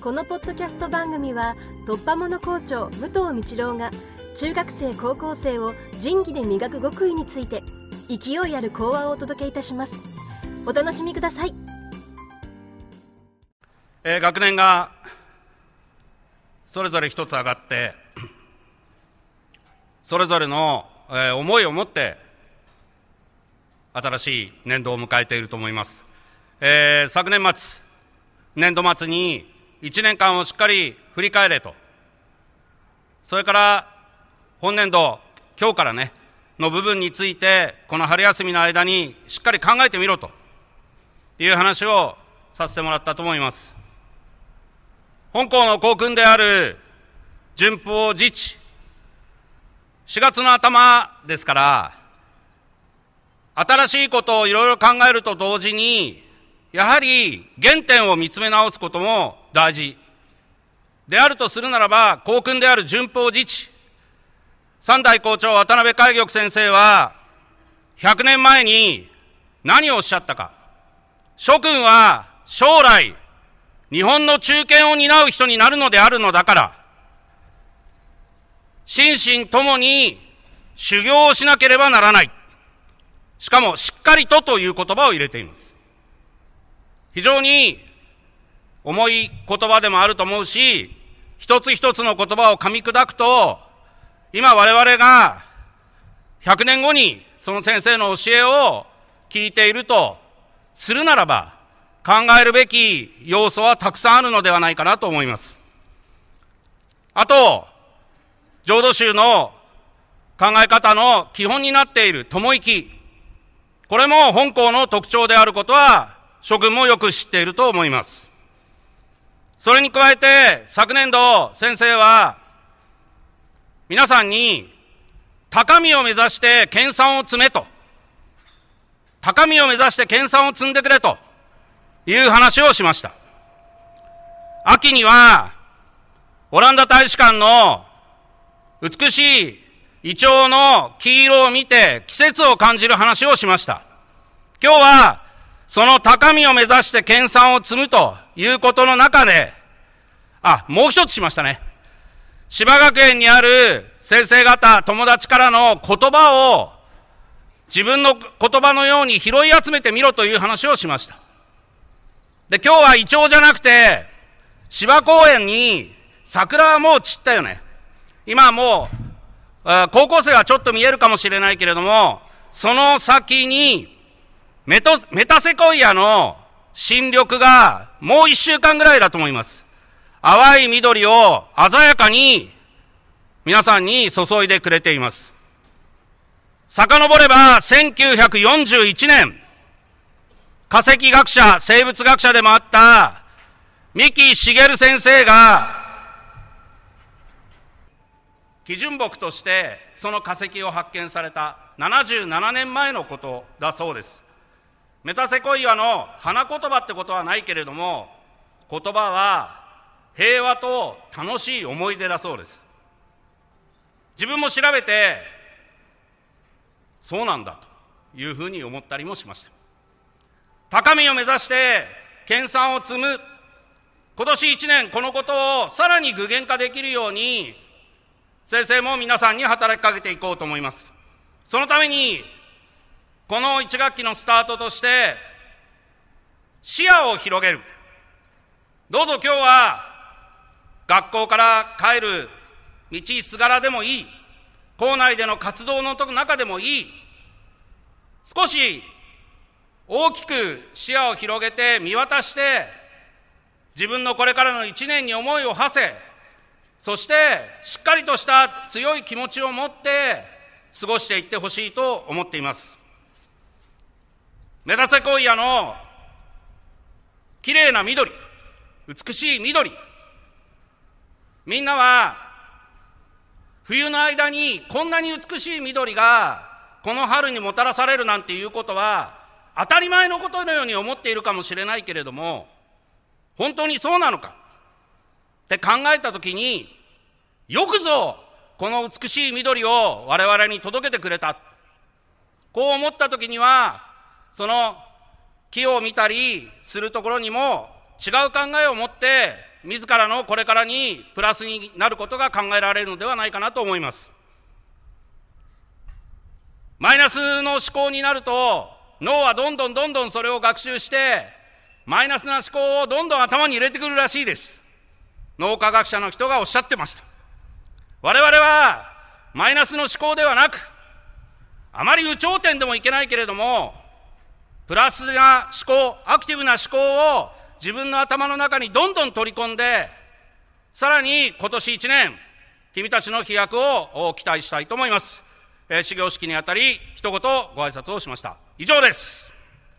このポッドキャスト番組は突破者校長武藤道郎が中学生高校生を仁義で磨く極意について勢いある講話をお届けいたします。お楽しみください、えー、学年がそれぞれ一つ上がってそれぞれの、えー、思いを持って新しい年度を迎えていると思います、えー、昨年末年度末に1年間をしっかり振り返れと、それから本年度、今日からね、の部分について、この春休みの間にしっかり考えてみろと。いう話をさせてもらったと思います。本校の校訓である順法自治、4月の頭ですから、新しいことをいろいろ考えると同時に、やはり原点を見つめ直すことも大事であるとするならば、校訓である順法自治、三代校長渡辺海玉先生は、100年前に何をおっしゃったか。諸君は将来、日本の中堅を担う人になるのであるのだから、心身ともに修行をしなければならない。しかも、しっかりとという言葉を入れています。非常に重い言葉でもあると思うし、一つ一つの言葉を噛み砕くと、今我々が100年後にその先生の教えを聞いているとするならば、考えるべき要素はたくさんあるのではないかなと思います。あと、浄土宗の考え方の基本になっている友行き。これも本校の特徴であることは諸君もよく知っていると思います。それに加えて、昨年度、先生は、皆さんに、高みを目指して研鑽を積めと。高みを目指して研鑽を積んでくれという話をしました。秋には、オランダ大使館の美しいイチョウの黄色を見て季節を感じる話をしました。今日はその高みを目指して研鑽を積むということの中で、あ、もう一つしましたね。芝学園にある先生方、友達からの言葉を自分の言葉のように拾い集めてみろという話をしました。で、今日はイチョウじゃなくて、芝公園に桜はもう散ったよね。今はもう、高校生はちょっと見えるかもしれないけれども、その先にメトメタセコイアの新緑がもう一週間ぐらいだと思います。淡い緑を鮮やかに皆さんに注いでくれています。遡れば1941年、化石学者、生物学者でもあった三木茂先生が基準木としてその化石を発見された77年前のことだそうです。メタセコイアの花言葉ってことはないけれども言葉は平和と楽しい思い出だそうです。自分も調べてそうなんだというふうに思ったりもしました。高みを目指して研鑽を積む。今年1年このことをさらに具現化できるように先生も皆さんに働きかけていこうと思います。そのためにこの1学期のスタートとして、視野を広げる。どうぞ今日は、学校から帰る道すがらでもいい、校内での活動の中でもいい、少し大きく視野を広げて見渡して、自分のこれからの一年に思いを馳せ、そしてしっかりとした強い気持ちを持って過ごしていってほしいと思っています。メタセコイアの。きれいな緑、美しい緑。みんなは冬の間にこんなに美しい緑がこの春にもたらされるなんていうことは当たり前のことのように思っているかもしれないけれども本当にそうなのか？って考えたときによくぞこの美しい緑を我々に届けてくれた。こう思ったときにはその木を見たりするところにも違う考えを持って自らのこれからにプラスになることが考えられるのではないかなと思います。マイナスの思考になると、脳はどんどんどんどんそれを学習して、マイナスな思考をどんどん頭に入れてくるらしいです。脳科学者の人がおっしゃってました。我々は、マイナスの思考ではなく、あまり有頂天でもいけないけれども、プラスな思考、アクティブな思考を自分の頭の中にどんどん取り込んで、さらに今年1年、君たちの飛躍を期待したいと思います。えー、始業式にあたり、一言ご挨拶をしました。以上です。